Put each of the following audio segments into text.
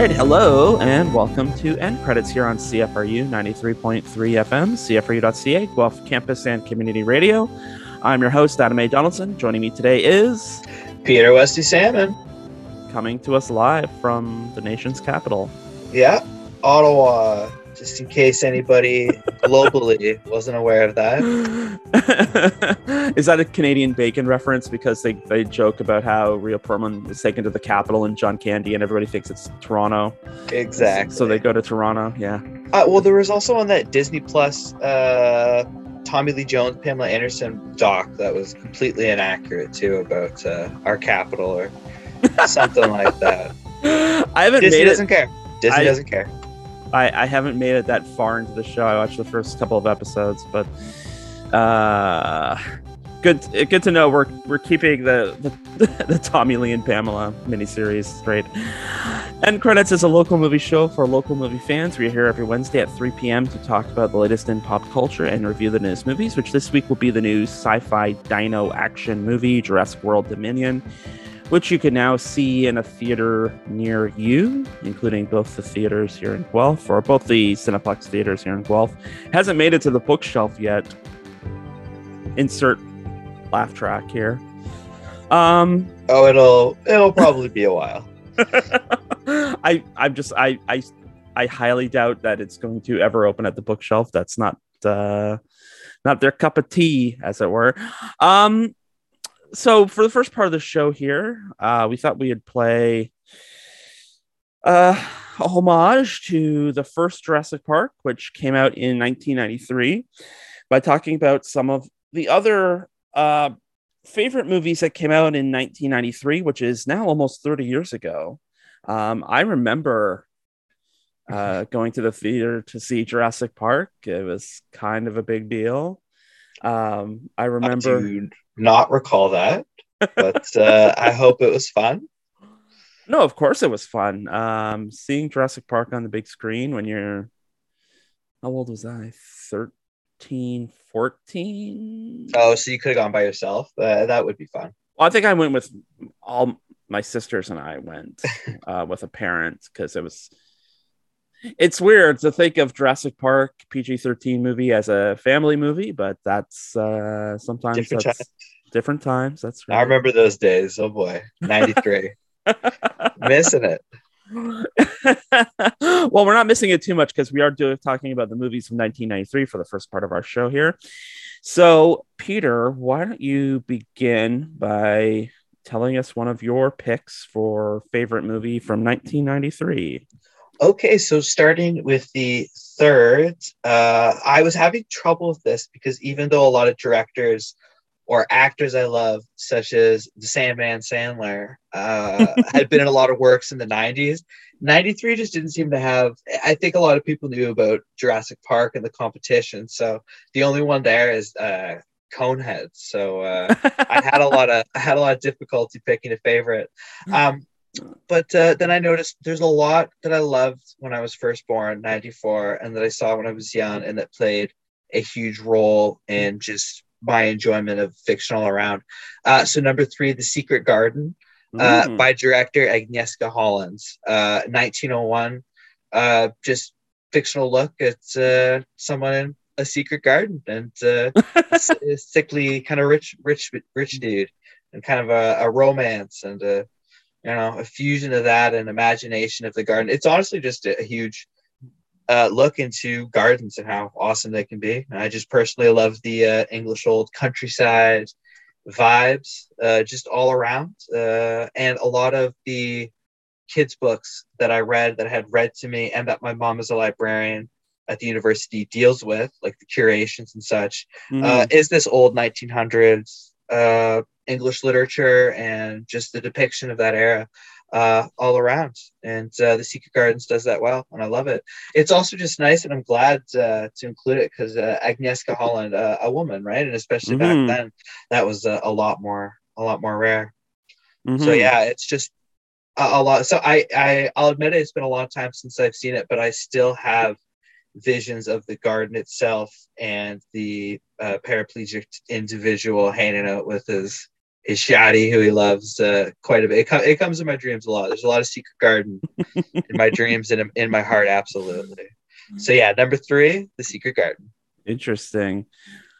right, hello, and welcome to End Credits here on CFRU 93.3 FM, CFRU.ca, Guelph Campus and Community Radio. I'm your host, Adam A. Donaldson. Joining me today is Peter Westy Salmon. coming to us live from the nation's capital. Yeah, Ottawa. Just in case anybody globally wasn't aware of that. is that a Canadian bacon reference? Because they, they joke about how Rhea Perlman was taken to the capital and John Candy, and everybody thinks it's Toronto. Exactly. So they go to Toronto. Yeah. Uh, well, there was also on that Disney Plus uh, Tommy Lee Jones, Pamela Anderson doc that was completely inaccurate too about uh, our capital or something like that. I haven't Disney made it. doesn't care. Disney I- doesn't care. I, I haven't made it that far into the show. I watched the first couple of episodes, but uh, good good to know we're we're keeping the the, the Tommy Lee and Pamela miniseries straight. End credits is a local movie show for local movie fans. We're here every Wednesday at 3 p.m. to talk about the latest in pop culture and review the newest movies, which this week will be the new sci-fi dino action movie Jurassic World Dominion which you can now see in a theater near you, including both the theaters here in Guelph, or both the Cineplex theaters here in Guelph. Hasn't made it to the bookshelf yet. Insert laugh track here. Um, Oh, it'll it'll probably be a while. I I'm just I I I highly doubt that it's going to ever open at the bookshelf. That's not uh not their cup of tea, as it were. Um so for the first part of the show here, uh we thought we'd play uh a homage to the first Jurassic Park, which came out in 1993, by talking about some of the other uh favorite movies that came out in 1993, which is now almost 30 years ago. Um, I remember uh, going to the theater to see Jurassic Park. It was kind of a big deal. Um, I remember. do not recall that, but uh, I hope it was fun. No, of course it was fun. Um, seeing Jurassic Park on the big screen when you're. How old was I? 13, 14? Oh, so you could have gone by yourself. Uh, that would be fun. Well, I think I went with all my sisters and I went uh, with a parent because it was. It's weird to think of Jurassic Park PG thirteen movie as a family movie, but that's uh, sometimes Different that's different times. That's right. I remember those days. Oh boy, '93, missing it. well, we're not missing it too much because we are doing talking about the movies from 1993 for the first part of our show here. So, Peter, why don't you begin by telling us one of your picks for favorite movie from 1993? Okay, so starting with the third, uh, I was having trouble with this because even though a lot of directors or actors I love, such as the Sandman Sandler, uh, had been in a lot of works in the 90s, 93 just didn't seem to have. I think a lot of people knew about Jurassic Park and the competition. So the only one there is uh, Conehead. So uh, I had a lot of I had a lot of difficulty picking a favorite. Um, but uh, then I noticed there's a lot that I loved when I was first born, 94, and that I saw when I was young, and that played a huge role in just my enjoyment of fiction all around. Uh, so, number three, The Secret Garden uh, Mm. by director Agnieszka Hollands, uh, 1901. Uh, just fictional look at uh, someone in a secret garden and uh, s- a sickly kind of rich, rich, rich dude, and kind of a, a romance and a you know a fusion of that and imagination of the garden. It's honestly just a, a huge uh, look into gardens and how awesome they can be. And I just personally love the uh, English old countryside vibes, uh, just all around, uh, and a lot of the kids' books that I read that I had read to me, and that my mom is a librarian at the university deals with, like the curations and such, Mm. uh, is this old 1900s uh, English literature and just the depiction of that era uh, all around. And uh, the Secret Gardens does that well, and I love it. It's also just nice, and I'm glad uh, to include it because uh, Agnieszka Holland, uh, a woman, right, and especially Mhm. back then, that was uh, a lot more, a lot more rare. So Mhm. yeah, it's just a, a lot. So I, I, I'll admit it, it's been a long time since I've seen it, but I still have visions of the garden itself and the uh, paraplegic individual hanging out with his his shotty, who he loves uh, quite a bit. It, com- it comes in my dreams a lot. There's a lot of Secret Garden in my dreams and in my heart, absolutely. So yeah, number three, The Secret Garden. Interesting.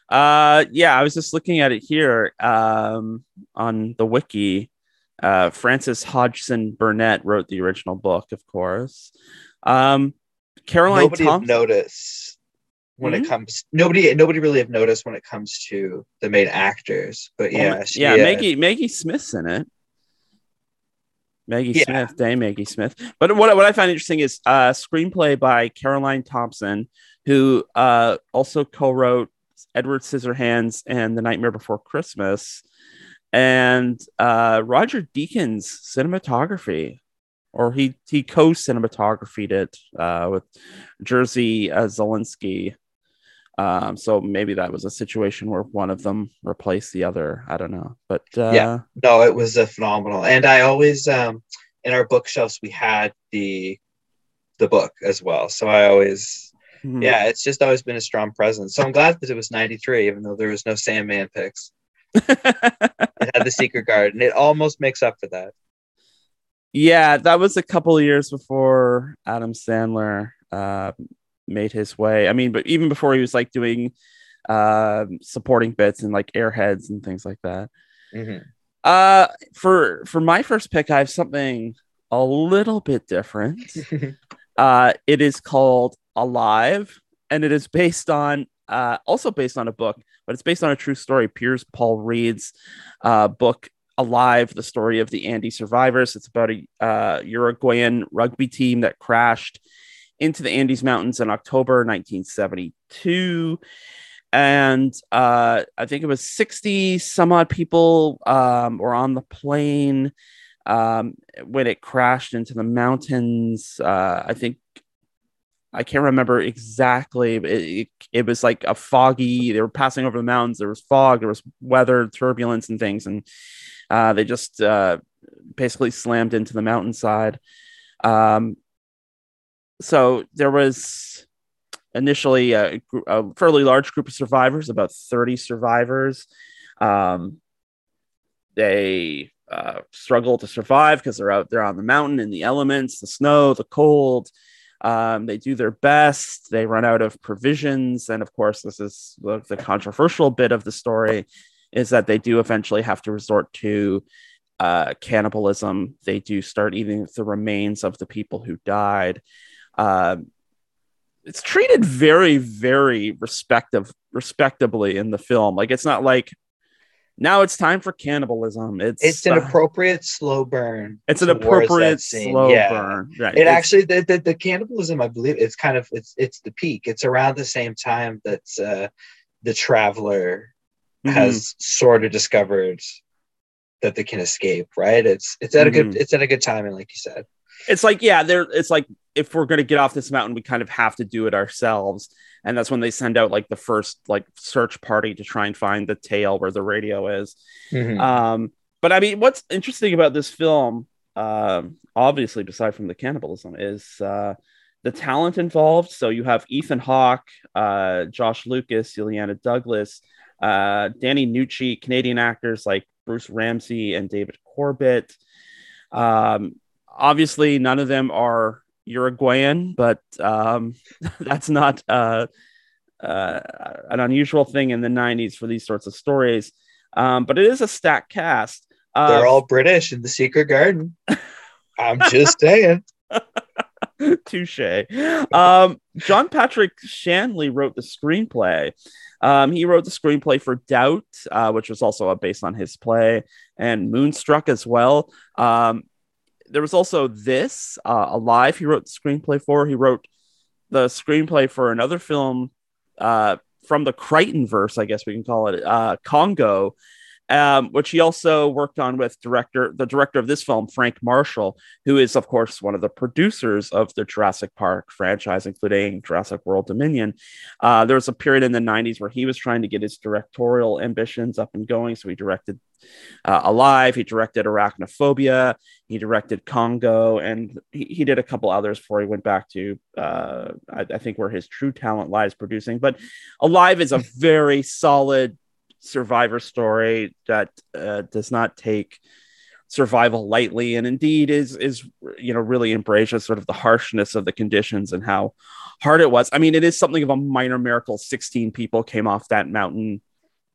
Uh, yeah, I was just looking at it here um, on the wiki. Uh, Frances Hodgson Burnett wrote the original book, of course. Um, Caroline Nobody Thompson. noticed when Mhm. it comes. Nobody, nobody really have noticed when it comes to the main actors. But yeah, she, yeah, Maggie Maggie Smith's in it. Maggie Yeah. Smith, Dame Maggie Smith. But what what I find interesting is uh screenplay by Caroline Thompson, who uh also co-wrote Edward Scissorhands and The Nightmare Before Christmas, and uh Roger Deakins cinematography, or he he co-cinematographed it uh with Jersey uh, Zelensky. Um, so maybe that was a situation where one of them replaced the other. I don't know, but uh, Yeah. no, it was a phenomenal. And I always, um, in our bookshelves, we had the the book as well. So I always, hmm. yeah, it's just always been a strong presence. So I'm glad that it was 93, even though there was no Sandman picks. It had the Secret Garden. It almost makes up for that. yeah, that was a couple of years before Adam Sandler uh, made his way. I mean, but even before he was like doing uh, supporting bits and like Airheads and things like that. Mhm. Uh, for for my first pick, I have something a little bit different. Uh, it is called Alive, and it is based on uh, also based on a book, but it's based on a true story. Piers Paul Read's uh, book Alive, the story of the Andes survivors. It's about a uh, Uruguayan rugby team that crashed into the Andes Mountains in October 1972. And uh, I think it was 60 some odd people um, were on the plane um, when it crashed into the mountains. Uh, I think I can't remember exactly. It, it, it was like a foggy. They were passing over the mountains. There was fog. There was weather, turbulence, and things, and uh, they just uh, basically slammed into the mountainside. Um, so there was initially a, a fairly large group of survivors, about 30 survivors. Um, they uh, struggle to survive because they're out there on the mountain in the elements, the snow, the cold. Um, they do their best. They run out of provisions, and of course, this is the, the controversial bit of the story: is that they do eventually have to resort to uh, cannibalism. They do start eating the remains of the people who died. Um, it's treated very, very respective, respectably in the film. Like it's not like now it's time for cannibalism. It's It's an uh, appropriate slow burn. it's an appropriate slow Yeah. burn. Right. It It's- actually the, the the cannibalism, I believe, it's kind of it's it's the peak. It's around the same time that uh, the traveler Mhm. has sort of discovered that they can escape. Right? It's it's at a good Mhm. it's at a good timing, like you said. it's like yeah there it's like if we're going to get off this mountain we kind of have to do it ourselves. And that's when they send out like the first like search party to try and find the tail where the radio is. Mhm. um but i mean what's interesting about this film um obviously aside from the cannibalism is uh the talent involved. So you have ethan hawke uh josh lucas illeana douglas uh danny nucci canadian actors like bruce ramsay and david corbett. Um obviously none of them are uruguayan but um that's not uh uh, an unusual thing in the 90s for these sorts of stories um, but it is a stacked cast uh, They're all British in the Secret Garden. I'm just saying. touche um, john patrick shanley wrote the screenplay um, he wrote the screenplay for doubt uh, which was also based on his play and moonstruck as well um, there was also this uh, alive. He wrote the screenplay for. He wrote the screenplay for another film uh, from the crichton verse i guess we can call it uh, congo um, which he also worked on with director the director of this film frank marshall who is of course one of the producers of the jurassic park franchise including jurassic world dominion. Uh, there was a period in the 90s where he was trying to get his directorial ambitions up and going. So he directed uh, alive he directed arachnophobia he directed congo and he, he did a couple others before he went back to uh, I, I think where his true talent lies producing. But alive is a very solid survivor story that uh, does not take survival lightly and indeed is is you know really embraces sort of the harshness of the conditions and how hard it was. I mean it is something of a minor miracle. 16 people came off that mountain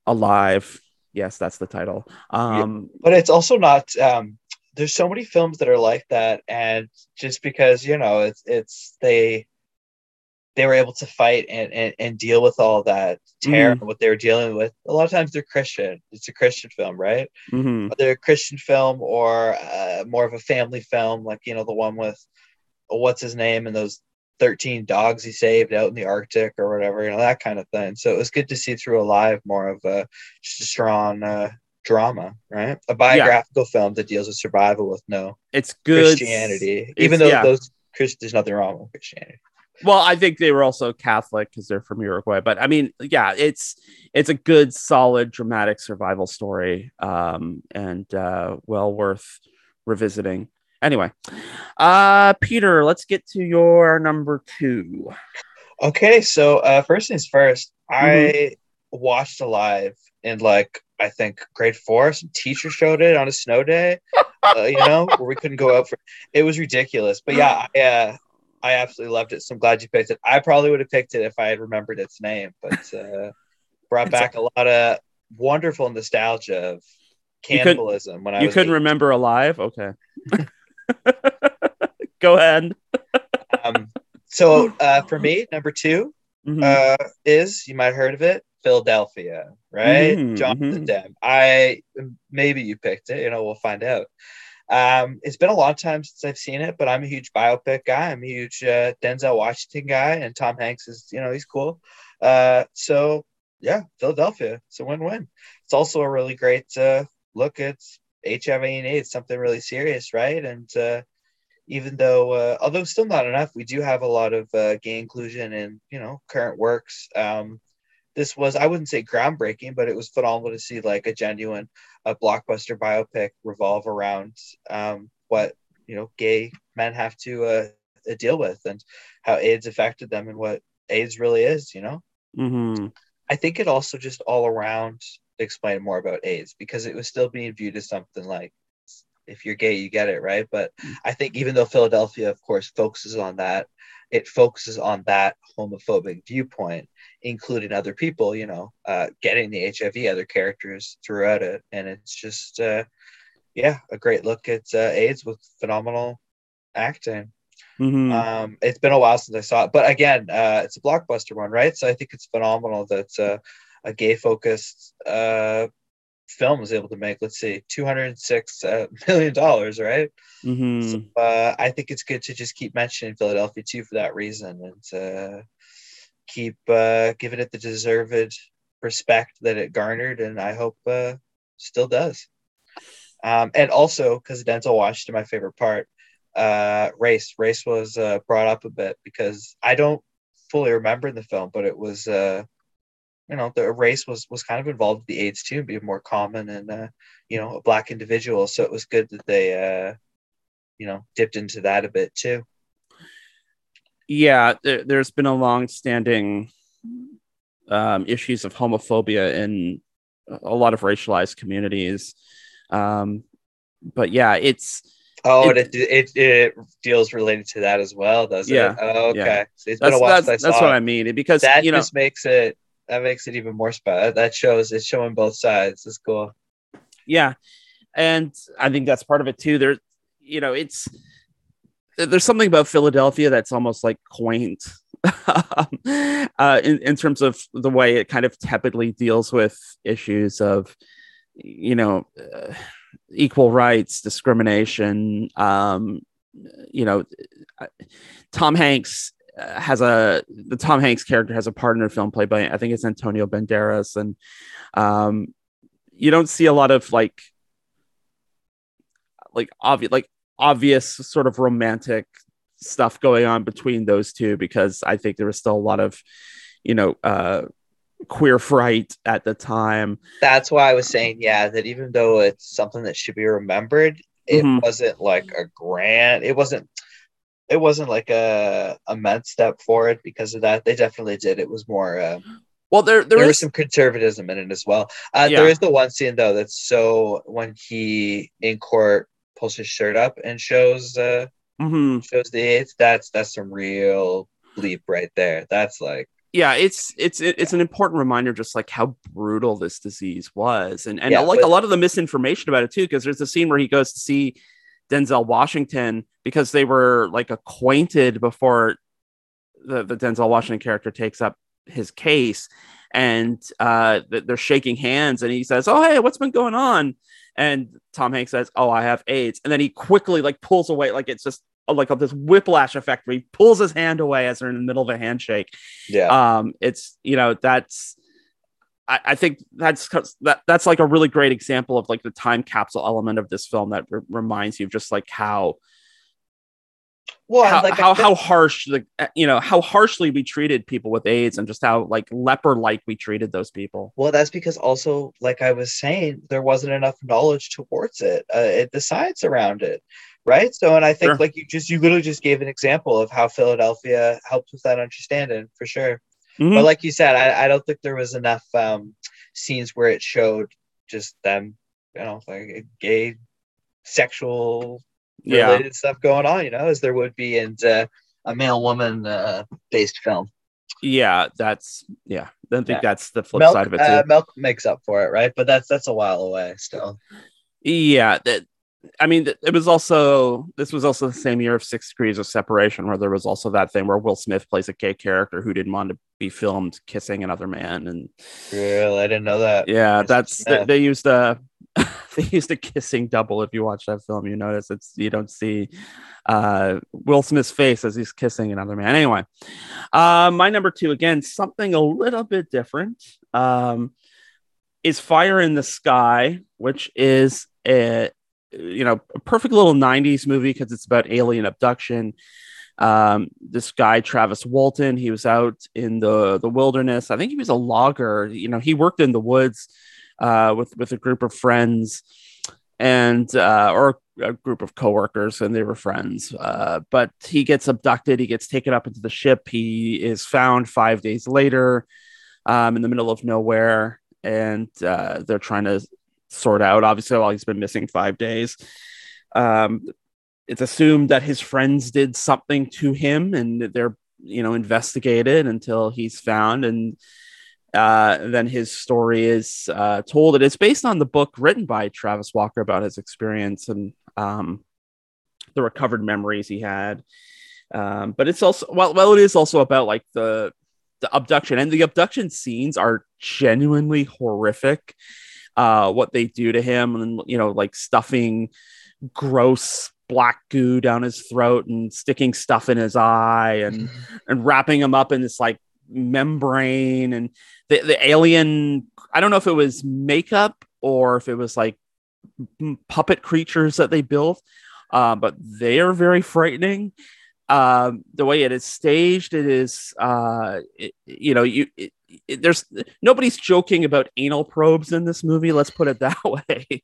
alive. Yes that's the title. Um yeah, but it's also not um there's so many films that are like that and just because you know it's it's they they were able to fight and, and, and deal with all that terror mm-hmm. what they were dealing with a lot of times they're christian it's a christian film right mm-hmm. they're a christian film or uh, more of a family film like you know the one with what's his name and those 13 dogs he saved out in the arctic or whatever you know that kind of thing so it was good to see through alive more of a just a strong uh, drama right a biographical yeah. film that deals with survival with no it's good christianity it's, even though yeah. those there's nothing wrong with christianity well, I think they were also Catholic because they're from Uruguay. But I mean, yeah, it's it's a good, solid, dramatic survival story, um, and uh, well worth revisiting. Anyway, uh, Peter, let's get to your number two. Okay, so uh, first things 1st mm-hmm. I watched Alive in like I think grade four. Some teacher showed it on a snow day, uh, you know, where we couldn't go out for. It was ridiculous, but yeah, I, uh, I absolutely loved it. So I'm glad you picked it. I probably would have picked it if I had remembered its name, but uh, brought back a lot of wonderful nostalgia of cannibalism you when I you couldn't eight. remember alive. Okay, go ahead. um, so uh, for me, number 2 mm-hmm. uh, is you might have heard of it, Philadelphia, right? Mm-hmm, Jonathan mm-hmm. Demme. I maybe you picked it. You know, we'll find out. Um, it's been a long time since I've seen it, but I'm a huge biopic guy. I'm a huge uh, Denzel Washington guy, and Tom Hanks is, you know, he's cool. Uh, so yeah, Philadelphia, it's a win-win. It's also a really great uh, look at HIV and AIDS, something really serious, right? And uh, even though, uh, although still not enough, we do have a lot of uh, gay inclusion in, you know, current works. Um, this was I wouldn't say groundbreaking, but it was phenomenal to see like a genuine a blockbuster biopic revolve around um, what you know gay men have to uh, deal with and how AIDS affected them and what AIDS really is. You know, mm-hmm. I think it also just all around explained more about AIDS because it was still being viewed as something like if you're gay you get it right but mm. i think even though philadelphia of course focuses on that it focuses on that homophobic viewpoint including other people, you know, uh, getting the HIV, other characters throughout it. And it's just, uh, yeah, a great look at uh, AIDS with phenomenal acting. Mm-hmm. Um, it's been a while since I saw it, but again, uh, it's a blockbuster one, right? So I think it's phenomenal that uh, a gay focused uh, film was able to make, let's see, two hundred six uh, dollars, right? Mm-hmm. So, uh, I think it's good to just keep mentioning Philadelphia too for that reason, and uh, keep uh, giving it the deserved respect that it garnered, and I hope uh, still does. Um, and also because Denzel Washington, my favorite part, uh, race. Race was uh, brought up a bit because I don't fully remember in the film, but it was, uh, you know, the race was was kind of involved with the AIDS too, being more common and uh, you know a black individual. So it was good that they, uh, you know, dipped into that a bit too yeah, there, has been a long-standing um, issues of homophobia in a lot of racialized communities. Um, but yeah, it's oh, it, it, it it deals related to that as well, does yeah, it? Oh, okay. Yeah. So it's that's, that's, I that's what I mean because that you know, just makes it that makes it even more special. That shows it's showing both sides. It's cool. Yeah, and I think that's part of it too. There, you know, it's there's something about Philadelphia that's almost like quaint uh, in, in terms of the way it kind of tepidly deals with issues of, you know, uh, equal rights, discrimination. Um, you know, uh, Tom Hanks has a the Tom Hanks character has a partner film played by I think it's Antonio Banderas, and um, you don't see a lot of like like obvious like obvious sort of romantic stuff going on between those two because I think there was still a lot of, you know, uh, queer fright at the time. That's why I was saying, yeah, that even though it's something that should be remembered, it mm-hmm. wasn't like a grand, it wasn't, it wasn't like a immense step forward because of that. They definitely did. It was more, uh, Well, there there, there was some conservatism in it as well. Uh, Yeah. There is the one scene though that's so when he in court pulls his shirt up and shows uh Mhm. shows the AIDS. That's that's some real bleep right there. That's like yeah it's it's it's an important reminder just like how brutal this disease was and and Yeah, like but- a lot of the misinformation about it too because there's a scene where he goes to see denzel washington because they were like acquainted before the, the denzel washington character takes up his case. And uh they're shaking hands and he says oh hey what's been going on? And tom hanks says oh i have aids. And then he quickly like pulls away like it's just uh, like this whiplash effect where he pulls his hand away as they're in the middle of a handshake. Yeah. um it's you know that's I, I think that's that that's like a really great example of like the time capsule element of this film that re- reminds you of just like how well, how, like how, how harsh the you know how harshly we treated people with AIDS and just how like leper like we treated those people. Well, that's because also, like I was saying, there wasn't enough knowledge towards it. Uh, it the science around it, right? So, and I think Sure. like you just you literally just gave an example of how Philadelphia helped with that understanding for sure. Mhm. But like you said, I, I don't think there was enough um, scenes where it showed just them, you know, like gay, sexual yeah, stuff going on. You know, as there would be in uh, a male woman uh, based film. yeah, that's yeah. I don't think Yeah. that's the flip Milk, side of it too. uh, Milk makes up for it, right? But that's that's a while away still. Yeah, that I mean, it was also this was also the same year of Six Degrees of Separation, where there was also that thing where Will Smith plays a gay character who didn't want to be filmed kissing another man, and Really, I didn't know that. yeah, Mr. that's they, they used a they used a kissing double. If you watch that film, you notice it's you don't see uh, Will Smith's face as he's kissing another man. Anyway, uh, my number two again, something a little bit different. Um, is Fire in the Sky, which is a you know a perfect little 90s movie because it's about alien abduction. Um, this guy Travis Walton, he was out in the the wilderness. I think he was a logger. You know, he worked in the woods uh, with with a group of friends and uh, or a group of coworkers, and they were friends. Uh, but he gets abducted. He gets taken up into the ship. He is found five days later um, in the middle of nowhere, and uh, they're trying to sort out. Obviously, while he's been missing five days, um, it's assumed that his friends did something to him, and they're you know investigated until he's found and. Uh, then his story is uh, told, and it's based on the book written by Travis Walker about his experience and um, the recovered memories he had. Um, but it's also well, well, it is also about like the the abduction, and the abduction scenes are genuinely horrific. Uh, what they do to him, and you know, like stuffing gross black goo down his throat and sticking stuff in his eye, and and wrapping him up in this like membrane. And the, the alien i don't know if it was makeup or if it was like puppet creatures that they built uh, but they are very frightening. Um, the way it is staged it is uh, it, you know you it, there's nobody's joking about anal probes in this movie let's put it that way.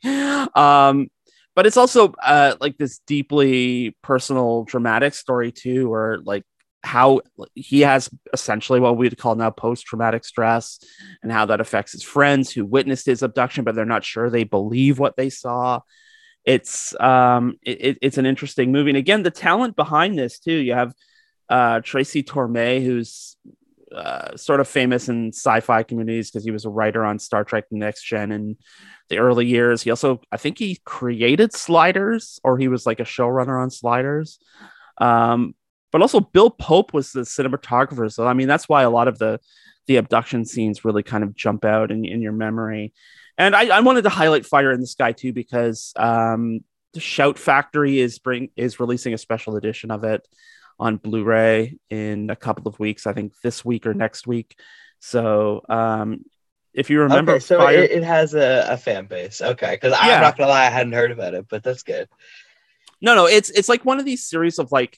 Um, but it's also uh, like this deeply personal dramatic story too where like how he has essentially what we'd call now post-traumatic stress and how that affects his friends who witnessed his abduction but they're not sure they believe what they saw. It's um it, it's an interesting movie. And again the talent behind this too. You have uh tracy torme who's uh, sort of famous in sci-fi communities because he was a writer on star trek next gen in the early years he also i think he created sliders or he was like a showrunner on sliders um but also Bill Pope was the cinematographer. So I mean, that's why a lot of the the abduction scenes really kind of jump out in, in your memory. And I, I wanted to highlight Fire in the Sky too because um, the Shout Factory is bring is releasing a special edition of it on Blu-ray in a couple of weeks. I think this week or next week. So um, if you remember, okay, so Fire, it, it has a, a fan base. Okay, because Yeah. I'm not gonna lie, I hadn't heard about it, but that's good. No, no, it's it's like one of these series of like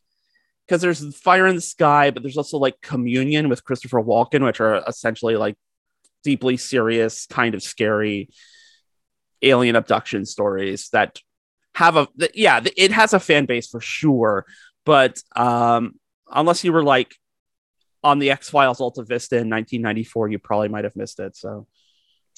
because there's Fire in the Sky, but there's also like Communion with Christopher Walken, which are essentially like deeply serious, kind of scary alien abduction stories that have a yeah, it has a fan base for sure, but um unless you were like on the X Files Alta Vista in 1994, you probably might have missed it. So,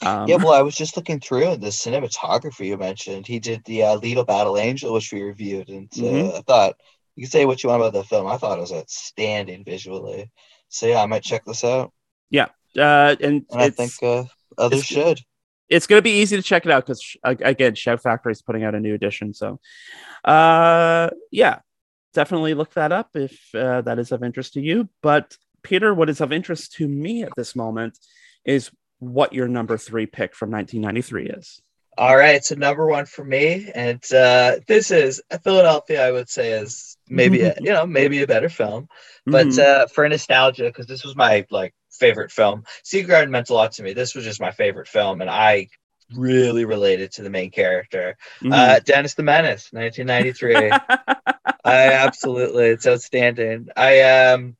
um, yeah, well, I was just looking through the cinematography you mentioned. He did the uh, Alita Battle Angel, which we reviewed, and uh, mm-hmm. I thought you can say what you want about the film. I thought it was outstanding visually. So yeah, I might check this out. Yeah, uh, and, and I think uh, others should. It's going to be easy to check it out because again, Shout Factory is putting out a new edition. So, uh, yeah, definitely look that up if uh, that is of interest to you. But Peter, what is of interest to me at this moment is what your number three pick from 1993 is. All right, so number one for me, and uh, this is Philadelphia. I would say is maybe a, you know maybe a better film, but mm-hmm. uh, for nostalgia because this was my like favorite film. Secret Garden meant a lot to me. This was just my favorite film, and I really related to the main character, mm-hmm. uh, Dennis the Menace, 1993. I absolutely, it's outstanding. I um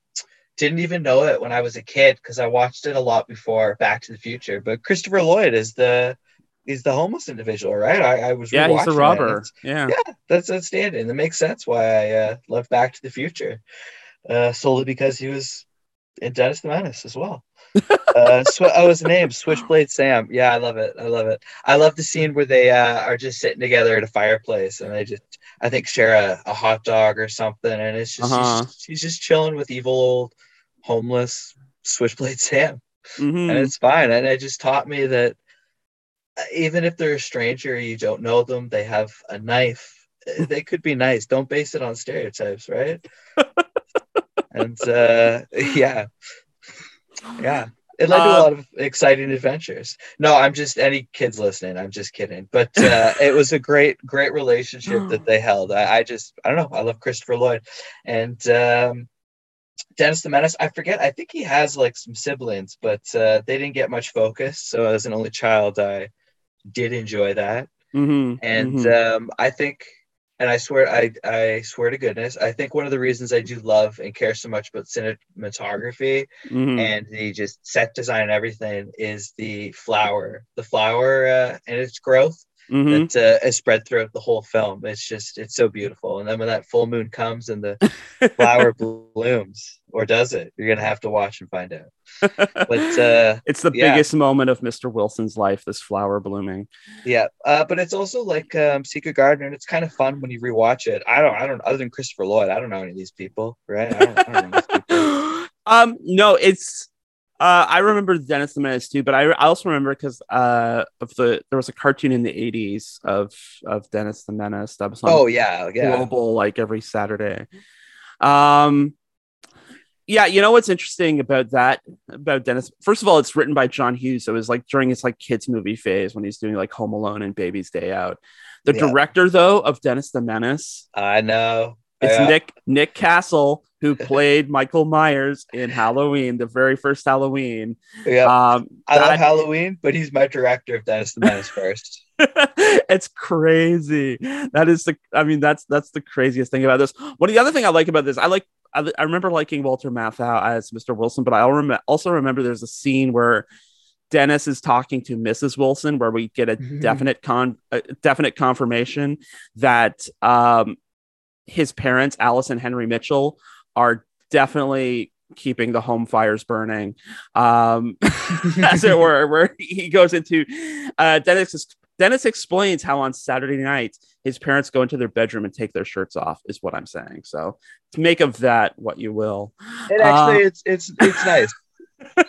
didn't even know it when I was a kid because I watched it a lot before Back to the Future. But Christopher Lloyd is the he's the homeless individual, right? I, I was yeah, he's a robber. Yeah, yeah, that's outstanding. That makes sense why I uh, love Back to the Future, uh, solely because he was in Dennis the Menace as well. uh, sw- oh, his name Switchblade Sam. Yeah, I love it. I love it. I love the scene where they uh, are just sitting together at a fireplace and they just, I think, share a, a hot dog or something, and it's just uh-huh. he's, he's, just chilling with evil old homeless Switchblade Sam, mm-hmm. and it's fine. And it just taught me that even if they're a stranger, you don't know them, they have a knife. They could be nice. Don't base it on stereotypes, right? and uh, yeah, yeah, it led to a uh, lot of exciting adventures. No, I'm just any kids listening. I'm just kidding, but uh, it was a great, great relationship that they held. I, I, just, I don't know. I love Christopher Lloyd, and um, Dennis the Menace. I forget. I think he has like some siblings, but uh, they didn't get much focus. So as an only child, I did enjoy that. Mm-hmm, and mm-hmm. Um, I think, and I swear, I I swear to goodness, I think one of the reasons I do love and care so much about cinematography mm-hmm. and the just set design and everything is the flower, the flower uh, and its growth mm-hmm. that uh, is spread throughout the whole film. It's just it's so beautiful. And then when that full moon comes and the flower blooms, or does it? You're gonna have to watch and find out. But uh, it's the yeah. biggest moment of Mr. Wilson's life. This flower blooming. Yeah, uh, but it's also like um, Secret Garden, and it's kind of fun when you rewatch it. I don't, I don't. Other than Christopher Lloyd, I don't know any of these people, right? I don't, I don't um, no, it's uh, I remember Dennis the Menace too, but I, I also remember because uh, of the there was a cartoon in the '80s of of Dennis the Menace that was on oh yeah yeah global like every Saturday. Um, yeah, you know what's interesting about that about Dennis? First of all, it's written by John Hughes. So it was like during his like kids movie phase when he's doing like Home Alone and Baby's Day Out. The yeah. director though of Dennis the Menace, I know it's yeah. Nick Nick Castle who played Michael Myers in Halloween, the very first Halloween. Yeah, um, I that... love Halloween, but he's my director of Dennis the Menace first. it's crazy. That is the. I mean, that's that's the craziest thing about this. One of the other thing I like about this, I like. I, I remember liking Walter Matthau as Mr. Wilson, but I also remember there's a scene where Dennis is talking to Mrs. Wilson, where we get a mm-hmm. definite con, a definite confirmation that um, his parents, Alice and Henry Mitchell, are definitely keeping the home fires burning, um, as it were. Where he goes into uh, Dennis. Dennis explains how on Saturday night his parents go into their bedroom and take their shirts off. Is what I'm saying. So to make of that what you will. It actually, uh, it's it's it's nice.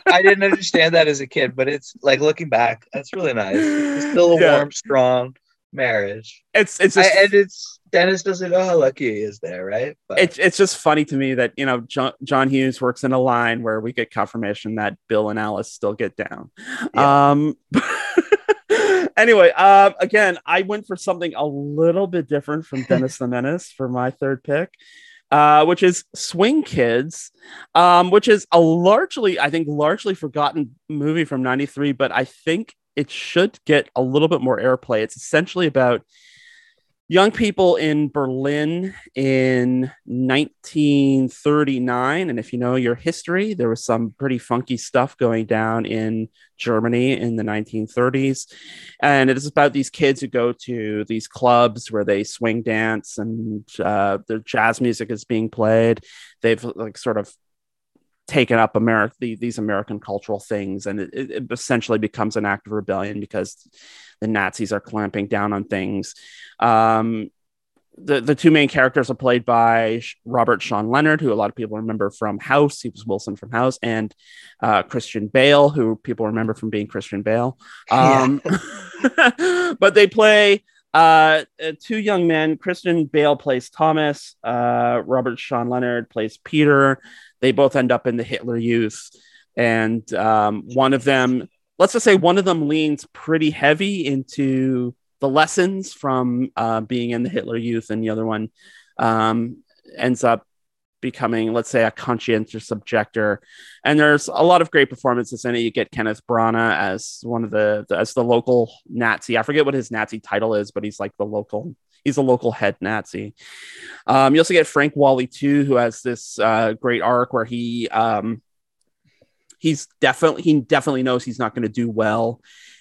I didn't understand that as a kid, but it's like looking back, that's really nice. It's still a yeah. warm, strong marriage. It's it's just, I, and it's Dennis doesn't know how lucky he is there, right? But it's it's just funny to me that you know John, John Hughes works in a line where we get confirmation that Bill and Alice still get down. Yeah. Um. anyway, uh, again, I went for something a little bit different from Dennis the Menace for my third pick. Uh, which is Swing Kids, um, which is a largely, I think, largely forgotten movie from '93, but I think it should get a little bit more airplay. It's essentially about young people in Berlin in 1939. And if you know your history, there was some pretty funky stuff going down in Germany in the 1930s. And it is about these kids who go to these clubs where they swing dance and uh, the jazz music is being played. They've like sort of taken up America the, these American cultural things, and it, it, essentially becomes an act of rebellion because the Nazis are clamping down on things. Um, the the two main characters are played by Robert Sean Leonard, who a lot of people remember from House. He was Wilson from House, and uh, Christian Bale, who people remember from being Christian Bale. Um, yeah. but they play uh, uh, two young men. Christian Bale plays Thomas. Uh, Robert Sean Leonard plays Peter. They both end up in the Hitler Youth, and um, one of them, let's just say, one of them leans pretty heavy into the lessons from uh, being in the Hitler Youth, and the other one um, ends up becoming, let's say, a conscientious objector. And there's a lot of great performances in it. You get Kenneth Branagh as one of the, the, as the local Nazi. I forget what his Nazi title is, but he's like the local. He's a local head Nazi. Um, you also get Frank Whaley too, who has this uh, great arc where he um, he's definitely he definitely knows he's not going to do well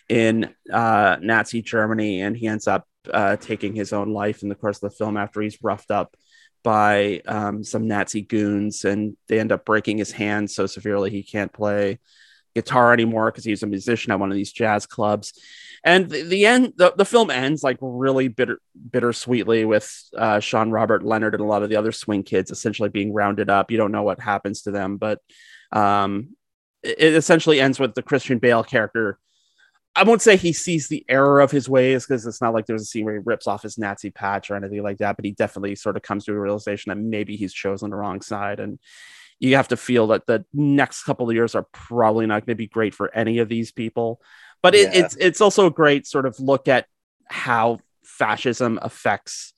in uh, Nazi Germany, and he ends up uh, taking his own life in the course of the film after he's roughed up by um, some Nazi goons, and they end up breaking his hand so severely he can't play guitar anymore because he's a musician at one of these jazz clubs. And the, the end, the, the film ends like really bitter, bittersweetly with uh, Sean Robert Leonard and a lot of the other swing kids essentially being rounded up. You don't know what happens to them, but um, it, it essentially ends with the Christian Bale character I won't say he sees the error of his ways because it's not like there's a scene where he rips off his Nazi patch or anything like that, but he definitely sort of comes to a realization that maybe he's chosen the wrong side. And you have to feel that the next couple of years are probably not going to be great for any of these people. But it, yeah. it's it's also a great sort of look at how fascism affects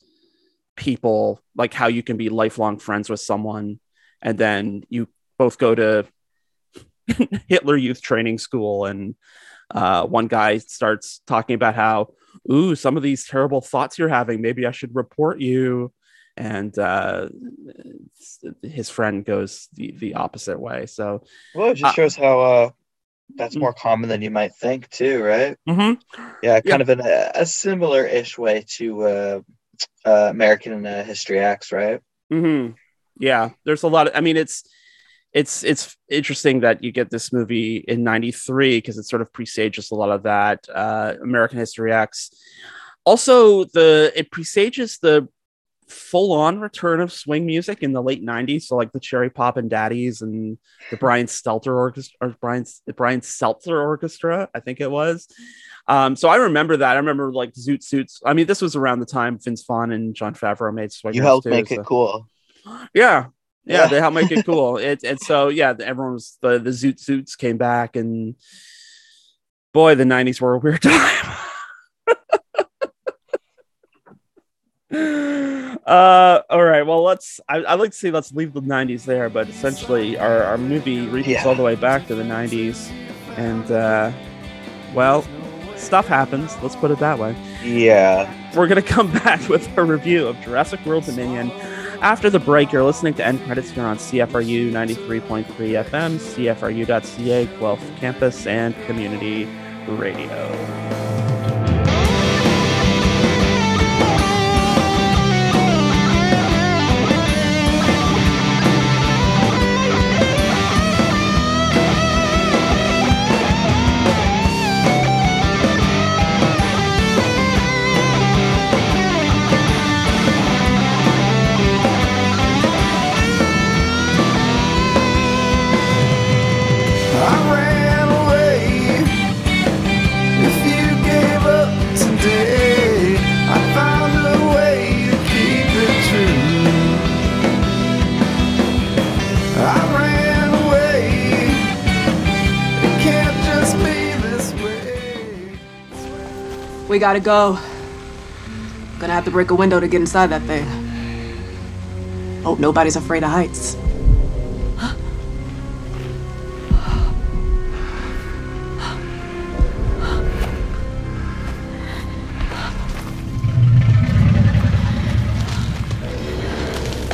people, like how you can be lifelong friends with someone and then you both go to Hitler Youth Training School and uh, one guy starts talking about how, ooh, some of these terrible thoughts you're having, maybe I should report you. And uh, his friend goes the, the opposite way. So, well, it just uh, shows how uh, that's mm-hmm. more common than you might think, too, right? Mm-hmm. Yeah, kind yeah. of in a, a similar ish way to uh, uh, American uh, History X, right? Mm-hmm. Yeah, there's a lot of, I mean, it's, it's it's interesting that you get this movie in 93 because it sort of presages a lot of that uh, american history x also the it presages the full-on return of swing music in the late 90s so like the cherry poppin' daddies and the brian stelter orchestra or brian brian seltzer orchestra i think it was um, so I remember that. I remember like Zoot Suits. I mean, this was around the time Vince Vaughn and john Favreau made Swing. You helped too, make so. it cool. Yeah, yeah, they help make it cool. It, and so yeah, everyone was the the Zoot Suits came back, and boy, the '90s were a weird time. uh all right well let's I, would like to say let's leave the 90s there but essentially our, our movie reaches yeah. all the way back to the 90s and uh well stuff happens let's put it that way yeah we're gonna come back with a review of jurassic world dominion after the break, you're listening to End Credits here on CFRU 93.3 FM, CFRU.ca, Guelph Campus, and Community Radio. We gotta go. Gonna have to break a window to get inside that thing. Hope nobody's afraid of heights.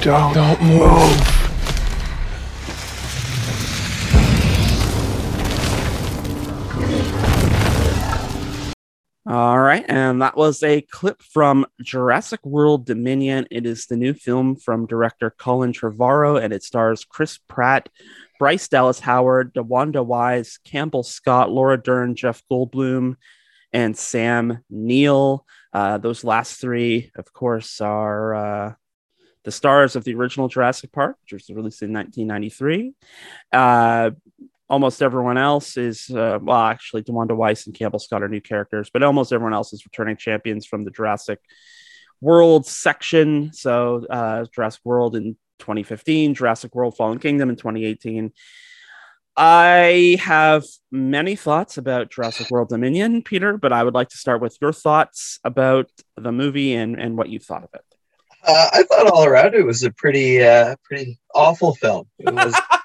Don't, don't move. And that was a clip from Jurassic World Dominion. It is the new film from director Colin Trevorrow, and it stars Chris Pratt, Bryce Dallas Howard, DeWanda Wise, Campbell Scott, Laura Dern, Jeff Goldblum, and Sam Neill. Uh, those last three, of course, are uh, the stars of the original Jurassic Park, which was released in 1993. Uh, almost everyone else is, uh, well, actually, DeWanda Wise and Campbell Scott are new characters, but almost everyone else is returning champions from the Jurassic World section. So, uh, Jurassic World in 2015, Jurassic World Fallen Kingdom in 2018. I have many thoughts about Jurassic World Dominion, Peter, but I would like to start with your thoughts about the movie and, and what you thought of it. Uh, I thought all around it was a pretty, uh, pretty awful film. It was,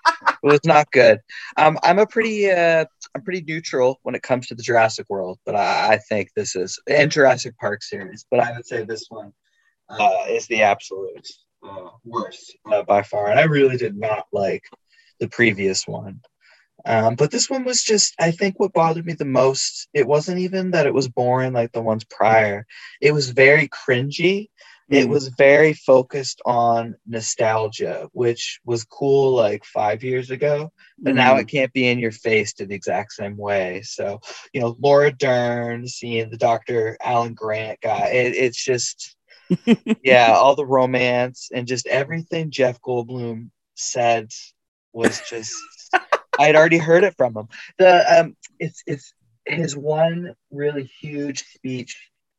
was not good. Um, I'm a pretty, uh, I'm pretty neutral when it comes to the Jurassic World, but I, I think this is and Jurassic Park series. But I would say this one uh, is the absolute uh, worst uh, by far, and I really did not like the previous one. Um, but this one was just, I think, what bothered me the most. It wasn't even that it was boring like the ones prior. It was very cringy. It Mm. was very focused on nostalgia, which was cool like five years ago, but now Mm. it can't be in your face to the exact same way. So, you know, Laura Dern, seeing the Dr. Alan Grant guy, it, it's just, yeah, all the romance and just everything Jeff Goldblum said was just I had already heard it from him. The um it's it's his one really huge speech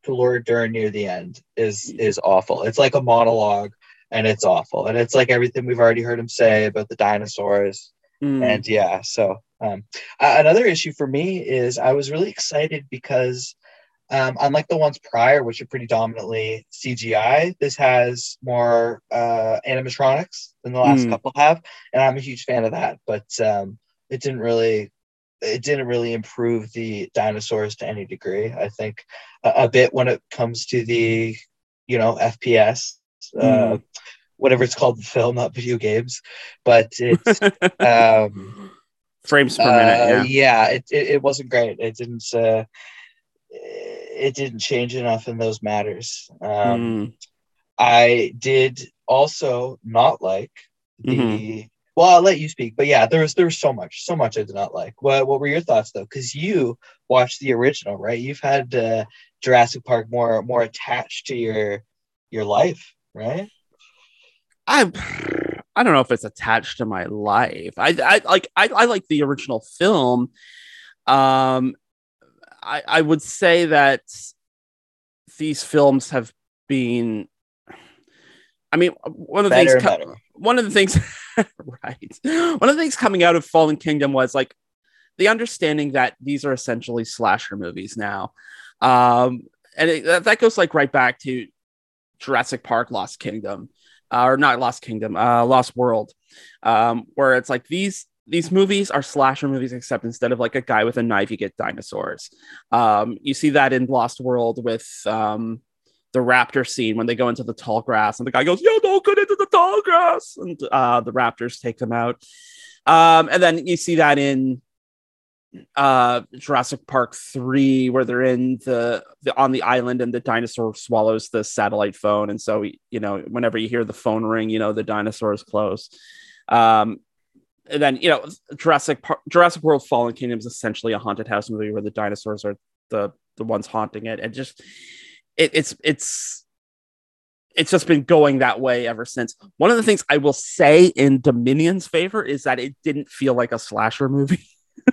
to Laura Dern near the end is is awful. It's like a monologue and it's awful. And it's like everything we've already heard him say about the dinosaurs. Mm. And yeah, so um uh, another issue for me is I was really excited because um, unlike the ones prior, which are pretty dominantly CGI, this has more uh, animatronics than the last Mm. couple have, and I'm a huge fan of that. But um, it didn't really, it didn't really improve the dinosaurs to any degree. I think a, a bit when it comes to the, you know, FPS, uh, Mm. whatever it's called, the film, not video games. But it's um, Frames per uh, minute. Yeah. yeah, it, it, it wasn't great. It didn't uh, it didn't change enough in those matters. Um, Mm. I did also not like the. Mhm. Well, I'll let you speak, but yeah, there was there was so much, so much I did not like. What what were your thoughts though? Because you watched the original, right? You've had uh, Jurassic Park more more attached to your your life, right? I I don't know if it's attached to my life. I I like I, I like the original film. Um I I would say that these films have been I mean one of the Better things. One of the things right. One of the things coming out of Fallen Kingdom was like the understanding that these are essentially slasher movies now. Um and it, that, goes like right back to Jurassic Park Lost Kingdom uh, or not Lost Kingdom, uh, Lost World, um, where it's like these these movies are slasher movies, except instead of like a guy with a knife, you get dinosaurs. Um, you see that in Lost World with um, the raptor scene when they go into the tall grass, and the guy goes, "Yo, don't get into the tall grass," and uh, the raptors take them out. Um, and then you see that in uh Jurassic Park 3 where they're in the, the on the island and the dinosaur swallows the satellite phone. And so you know whenever you hear the phone ring you know the dinosaur is close. Um and then you know Jurassic Park, Jurassic World Fallen Kingdom is essentially a haunted house movie where the dinosaurs are the the ones haunting it. And just it, it's it's it's just been going that way ever since. One of the things I will say in Dominion's favor is that it didn't feel like a slasher movie.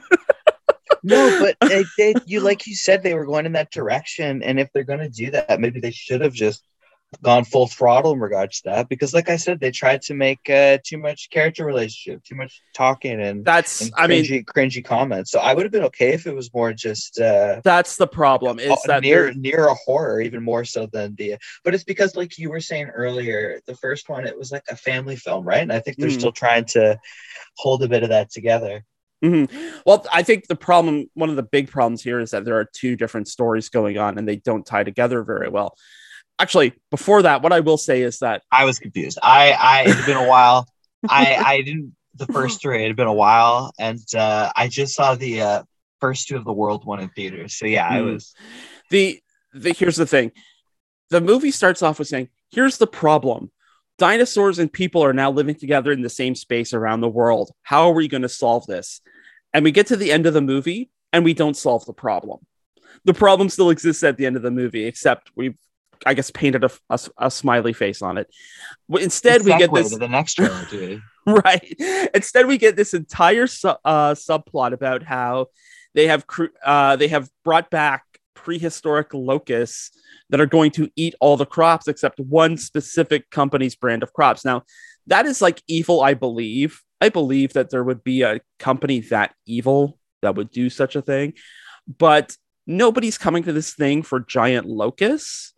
No, but they, they, you like you said they were going in that direction, and if they're going to do that, maybe they should have just gone full throttle in regards to that. Because, like I said, they tried to make uh, too much character relationship, too much talking, and, That's and I mean cringy, cringy comments. So I would have been okay if it was more just uh, that's the problem is that near they're- near a horror, even more so than the. But it's because, like you were saying earlier, the first one it was like a family film, right? And I think they're Mhm. still trying to hold a bit of that together. Mhm. Well, I think the problem, one of the big problems here is that there are two different stories going on and they don't tie together very well. Actually, before that, what I will say is that I was confused. I, I it had been a while. I, I didn't the first three. It had been a while, and uh, I just saw the uh, first two of the world one in theaters. So yeah, I Hmm. was. the the, here's the thing the movie starts off with saying, here's the problem. Dinosaurs and people are now living together in the same space around the world. How are we going to solve this? And we get to the end of the movie and we don't solve the problem. The problem still exists at the end of the movie, except we've, I guess, painted a, a, a smiley face on it. Instead, we get this the next dude. right. Instead, we get this entire su- uh, subplot about how they have cr- uh, they have brought back prehistoric locusts that are going to eat all the crops except one specific company's brand of crops. Now, that is like evil, I believe. I believe that there would be a company that evil that would do such a thing, but nobody's coming to this thing for giant locusts.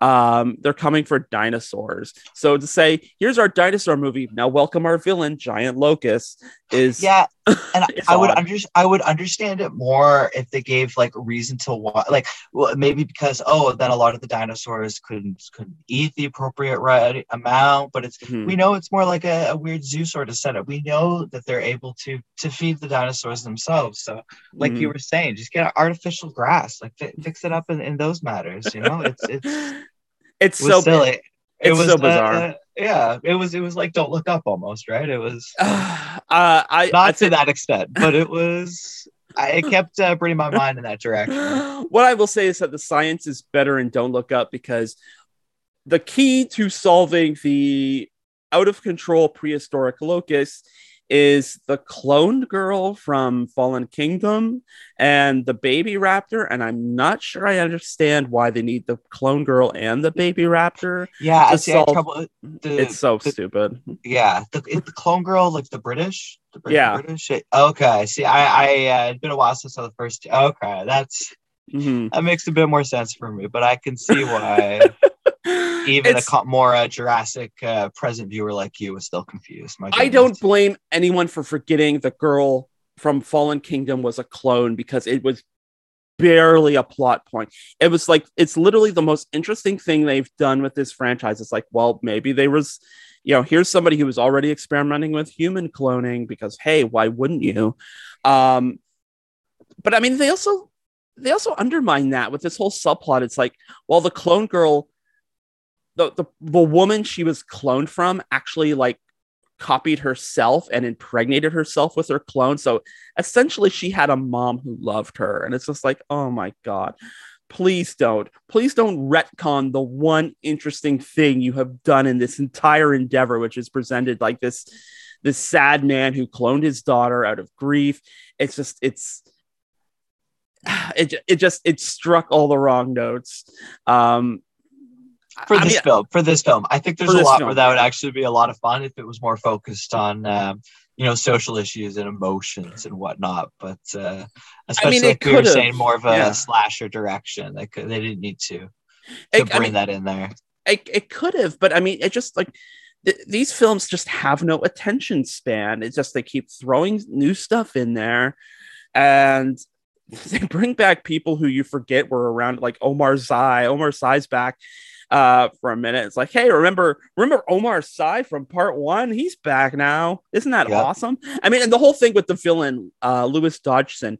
Um, they're coming for dinosaurs. So to say, here's our dinosaur movie. Now welcome our villain, Giant Locust, is yeah. And I would under, I would understand it more if they gave like a reason to why, like well, maybe because oh, then a lot of the dinosaurs couldn't couldn't eat the appropriate right amount. But it's Mhm. we know it's more like a, a weird zoo sort of setup. We know that they're able to to feed the dinosaurs themselves. So like you Mhm. were saying, just get artificial grass, like fi- fix it up in, in those matters. You know, it's it's it's it so silly. It it's was so bizarre. uh, yeah, it was it was like don't look up almost, right? It was uh, I not I to that extent, but it was. I it kept uh, bringing my mind in that direction. what I will say is that the science is better in Don't Look Up because the key to solving the out of control prehistoric locust is the cloned girl from Fallen Kingdom and the baby raptor. And I'm not sure I understand why they need the clone girl and the baby raptor. Yeah, I see. I solve- trouble. The, It's so the- stupid. yeah, the, the clone girl, like the British, the Brit- Yeah. British. Okay, see, I, I, uh, it's been a while since I saw the first. Okay, that's Mhm. that makes a bit more sense for me, but I can see why even It's- a more uh, Jurassic uh, present viewer like you was still confused. I don't blame anyone for forgetting the girl from Fallen Kingdom was a clone because it was barely a plot point. It was like it's literally the most interesting thing they've done with this franchise. It's like, well, maybe there was, you know, here's somebody who was already experimenting with human cloning because hey, why wouldn't you? Um, but I mean, they also they also undermine that with this whole subplot. It's like, well, the clone girl, the the, the woman she was cloned from actually like copied herself and impregnated herself with her clone. So essentially, she had a mom who loved her. And it's just like, oh my God, please don't. Please don't retcon the one interesting thing you have done in this entire endeavor, which is presented like this. This sad man who cloned his daughter out of grief. It's just, it's, it, it just, it struck all the wrong notes. Um, for I this mean, film. For this film, I think there's a lot film. where that would actually be a lot of fun if it was more focused on. Um, you know, social issues and emotions and whatnot, but uh, especially it like we were saying, more of a Yeah. slasher direction. They could, they didn't need to to It- I bring mean, that in there. it, it could have, but I mean, it just like th- these films just have no attention span. It's just they keep throwing new stuff in there, and they bring back people who you forget were around, like Omar Sy. Omar Sy's back uh for a minute. It's like, hey, remember remember Omar Sy from part one? He's back now. Isn't that Yeah. awesome? I mean, and the whole thing with the villain, uh, Lewis Dodgson.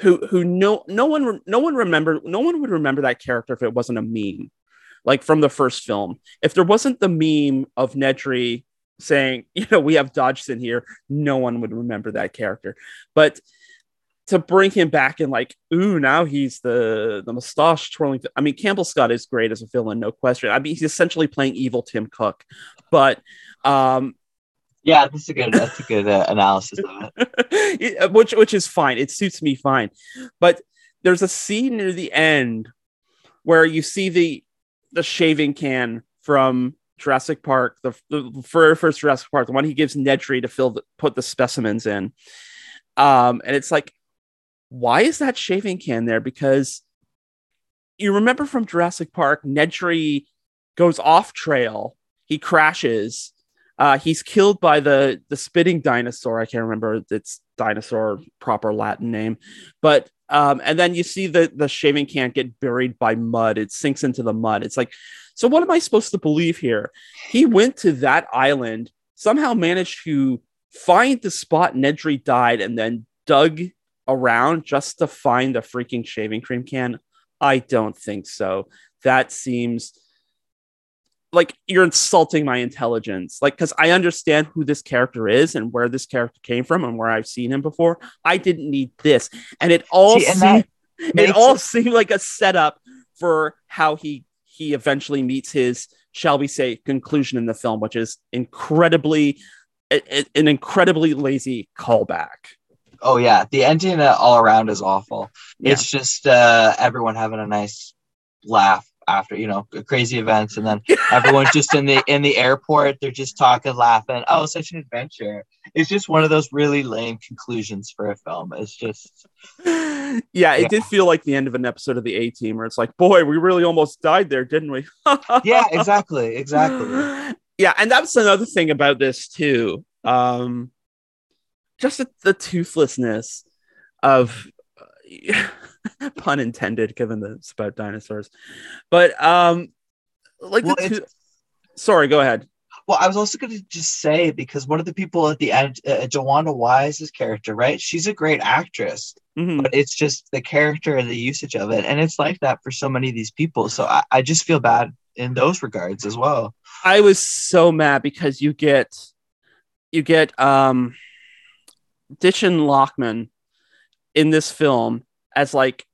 Who, who no no one no one remember no one would remember that character if it wasn't a meme like from the first film. If there wasn't the meme of Nedry saying, you know, we have Dodgson here, no one would remember that character. But to bring him back and like, ooh, now he's the the mustache twirling. I mean, Campbell Scott is great as a villain, no question. I mean, he's essentially playing evil Tim Cook, but um, Yeah, that's a good that's a good uh, analysis of it. which which is fine. It suits me fine. But there's a scene near the end where you see the the shaving can from Jurassic Park, the, the very first Jurassic Park, the one he gives Nedry to fill the, put the specimens in. Um, and it's like, why is that shaving can there? Because you remember from Jurassic Park, Nedry goes off trail, he crashes, uh, he's killed by the the spitting dinosaur. I can't remember its dinosaur proper Latin name, but um, and then you see the the shaving can get buried by mud. It sinks into the mud. It's like, so what am I supposed to believe here? He went to that island, somehow managed to find the spot Nedry died, and then dug around just to find the freaking shaving cream can. I don't think so. That seems like you're insulting my intelligence. Like, because I understand who this character is and where this character came from and where I've seen him before. I didn't need this, and it all See, seemed, it all seemed like a setup for how he he eventually meets his, shall we say, conclusion in the film, which is incredibly a- a- an incredibly lazy callback. Oh yeah, the ending uh, all around is awful. Yeah. It's just uh, everyone having a nice laugh after you know crazy events, and then everyone's just in the in the airport. They're just talking, laughing. Oh, such an adventure! It's just one of those really lame conclusions for a film. It's just yeah, it Yeah. did feel like the end of an episode of the A Team, where it's like, boy, we really almost died there, didn't we? yeah, exactly, exactly. Yeah, and that's another thing about this too. Um, just the, the toothlessness of pun intended, given that it's about dinosaurs. But um, like Well, the it's- sorry, go ahead. Well, I was also going to just say because one of the people at the end, uh, Joanna Wise's character, right? She's a great actress. Mhm. but it's just the character and the usage of it and it's like that for so many of these people so i, I just feel bad in those regards as well I was so mad because you get you get um Dichen Lachman in this film as like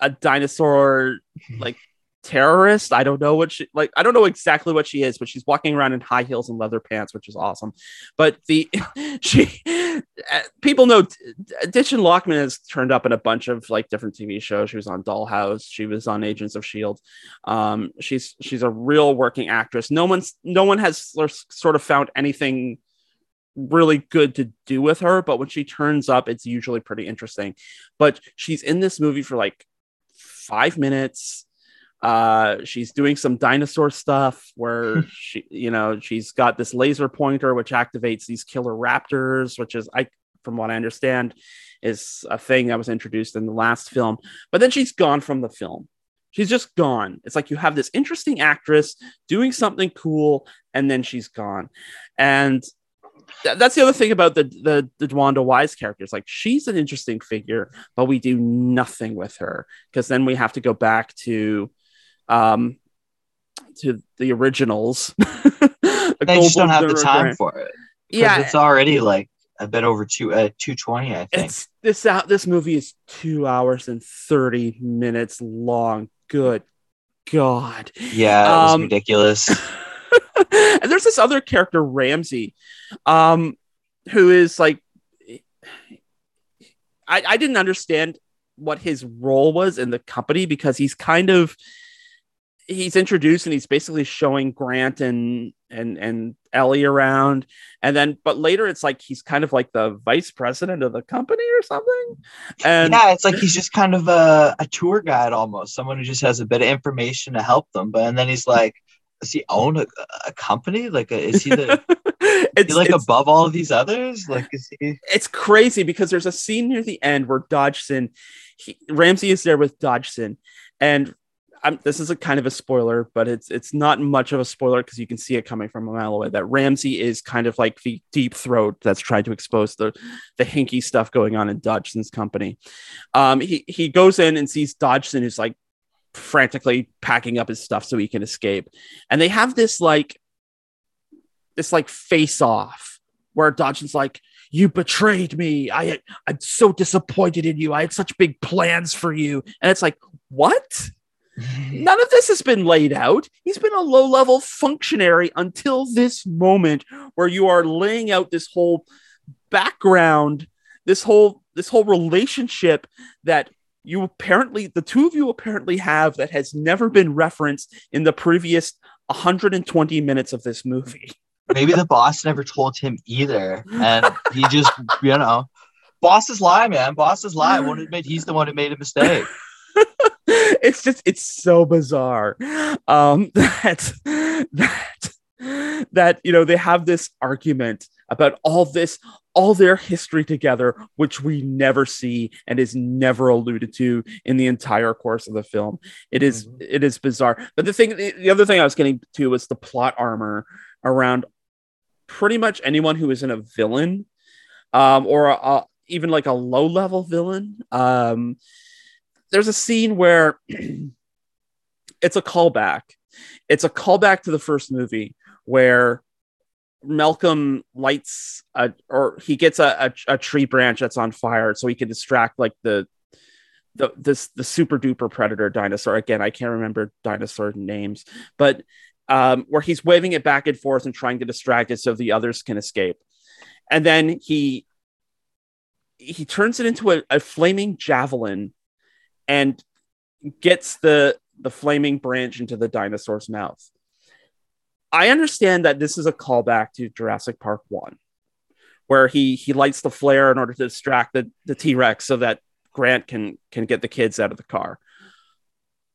a dinosaur like terrorist. I don't know what she like I don't know exactly what she is, but she's walking around in high heels and leather pants, which is awesome. But the she uh, people know Dichen Lachman has turned up in a bunch of like different TV shows. She was on Dollhouse, she was on Agents of Shield. Um, she's she's a real working actress. No one's no one has sort of found anything really good to do with her, but when she turns up, it's usually pretty interesting. But she's in this movie for like five minutes. Uh, she's doing some dinosaur stuff where she, you know, she's got this laser pointer which activates these killer raptors, which is I, from what I understand, is a thing that was introduced in the last film. But then she's gone from the film. She's just gone. It's like you have this interesting actress doing something cool, and then she's gone. And that's the other thing about the the the DeWanda Wise character. It's like she's an interesting figure, but we do nothing with her because then we have to go back to um to the originals. The they just don't have the time Grant. for it. Yeah, it's already like a bit over two uh, 220 i think it's this out. This movie is two hours and thirty minutes long. Good God. yeah it was um, ridiculous and there's this other character, Ramsay, um, who is like, I, I didn't understand what his role was in the company because he's kind of he's introduced and he's basically showing Grant and and and Ellie around, and then but later it's like he's kind of like the vice president of the company or something, and yeah it's like he's just kind of a, a tour guide almost someone who just has a bit of information to help them. But and then he's like does he own a, a company like a, is he the it's he like it's- above all of these others like is he it's crazy because there's a scene near the end where Dodgson, he, Ramsay is there with Dodgson, and I'm, this is a kind of a spoiler, but it's it's not much of a spoiler because you can see it coming from a mile away. That Ramsay is kind of like the deep throat that's trying to expose the the hinky stuff going on in Dodgson's company. Um, he he goes in and sees Dodgson who's like frantically packing up his stuff so he can escape, and they have this like this like face off where Dodgson's like you betrayed me. I I'm so disappointed in you. I had such big plans for you. And it's like, what? None of this has been laid out. He's been a low-level functionary until this moment where you are laying out this whole background, this whole this whole relationship that you apparently the two of you apparently have that has never been referenced in the previous 120 minutes of this movie. maybe the boss never told him either and he just you know bosses lie man. Bosses lie I won't admit he's the one who made a mistake. It's just it's so bizarre. Um that that that you know they have this argument about all this all their history together which we never see and is never alluded to in the entire course of the film it is- Mhm. it is bizarre but the thing the, the other thing i was getting to was the plot armor around pretty much anyone who isn't a villain um or a, a- even like a low level villain um there's a scene where it's a callback. It's a callback to the first movie where Malcolm lights a, or he gets a, a, a tree branch that's on fire so he can distract like the the this the super duper predator dinosaur. Again i can't remember dinosaur names but um where he's waving it back and forth and trying to distract it so the others can escape. And then he he turns it into a, a flaming javelin and gets the the flaming branch into the dinosaur's mouth i understand that this is a callback to jurassic park 1 where he he lights the flare in order to distract the, the t-rex so that Grant can can get the kids out of the car.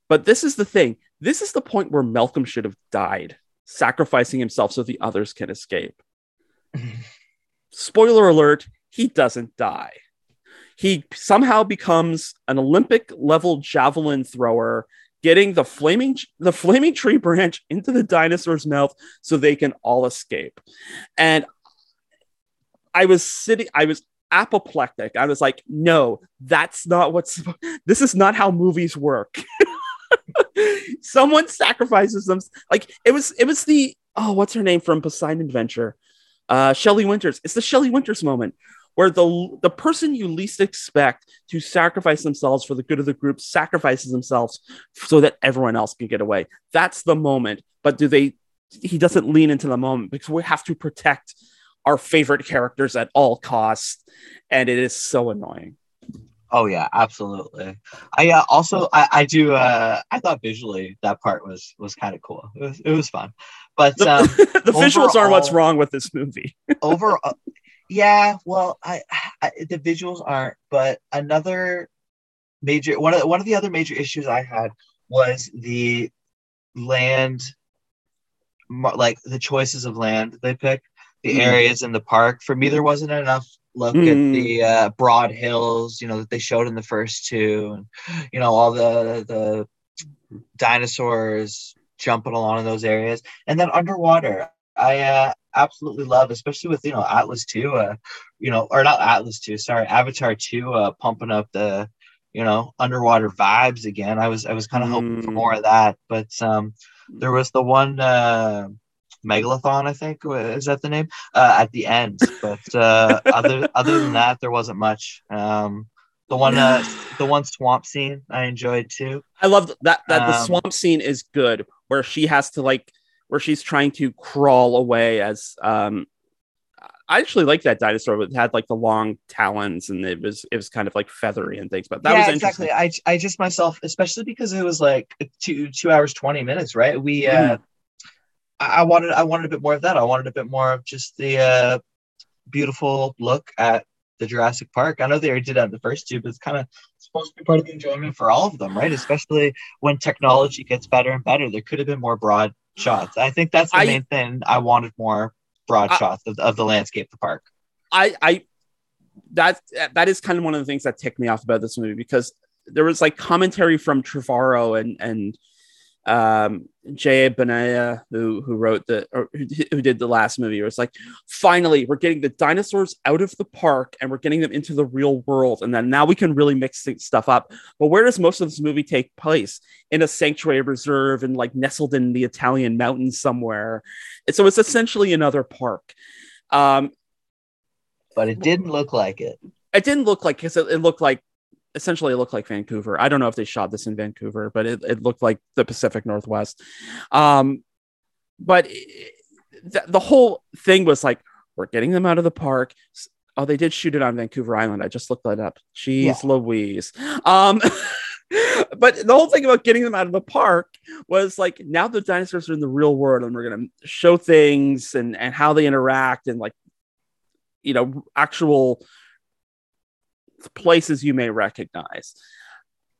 But this is the thing. This is the point where Malcolm should have died, sacrificing himself so the others can escape. Spoiler alert, he doesn't die. He somehow becomes an Olympic level javelin thrower, getting the flaming the flaming tree branch into the dinosaur's mouth so they can all escape. And I was sitting I was apoplectic. I was like, no, that's not what's this is not how movies work. Someone sacrifices them. Like it was, it was the oh, what's her name from Poseidon Adventure? Uh Shelley Winters. It's the Shelley Winters moment where the the person you least expect to sacrifice themselves for the good of the group sacrifices themselves so that everyone else can get away. That's the moment. But do they he doesn't lean into the moment because we have to protect our favorite characters at all costs, and it is so annoying. Oh yeah, absolutely. I uh, also I, I do uh I thought visually that part was was kind of cool. It was it was fun. But the, um, the visuals are what's wrong with this movie. over yeah, well, I, I the visuals aren't, but another major one of one of the other major issues I had was the land like the choices of land they picked the mm. areas in the park. For me, there wasn't enough look mm. at the uh, broad hills, you know, that they showed in the first two, and you know all the the dinosaurs jumping along in those areas, and then underwater. I uh, absolutely love, especially with you know Atlas two, uh, you know, or not Atlas two, sorry, Avatar two, uh, pumping up the you know underwater vibes again. I was I was kind of mm. hoping for mm. more of that, but um, there was the one. Uh, Megalodon, I think is that the name uh, at the end. But uh, other other than that, there wasn't much. Um, the one uh, the one swamp scene I enjoyed too. I love that that um, the swamp scene is good, where she has to like where she's trying to crawl away as um I actually like that dinosaur. It had like the long talons, and it was it was kind of like feathery and things. But that yeah, was exactly. I I just myself, especially because it was like two two hours twenty minutes, right? We mm. uh, I wanted I wanted a bit more of that. I wanted a bit more of just the uh, beautiful look at the Jurassic Park. I know they already did that in the first two, but it's kind of supposed to be part of the enjoyment for all of them, right? Especially when technology gets better and better. There could have been more broad shots. I think that's the I, main thing. I wanted more broad I, shots of, of the landscape, the park. I I that that is kind of one of the things that ticked me off about this movie because there was like commentary from Trevorrow and and um, J.A. Bayona, who who wrote the or who did the last movie, was like, finally, we're getting the dinosaurs out of the park and we're getting them into the real world, and then now we can really mix stuff up. But where does most of this movie take place? In a sanctuary reserve and like nestled in the Italian mountains somewhere. And so it's essentially another park. Um, but it didn't look like it. It didn't look like because it, it looked like essentially it looked like Vancouver. I don't know if they shot this in Vancouver, but it, it looked like the Pacific Northwest. Um, but it, the, the whole thing was like, we're getting them out of the park. Oh, they did shoot it on Vancouver Island. I just looked that up. Jeez yeah. Louise. Um, but the whole thing about getting them out of the park was like now the dinosaurs are in the real world and we're going to show things and, and how they interact and like, you know, actual places you may recognize.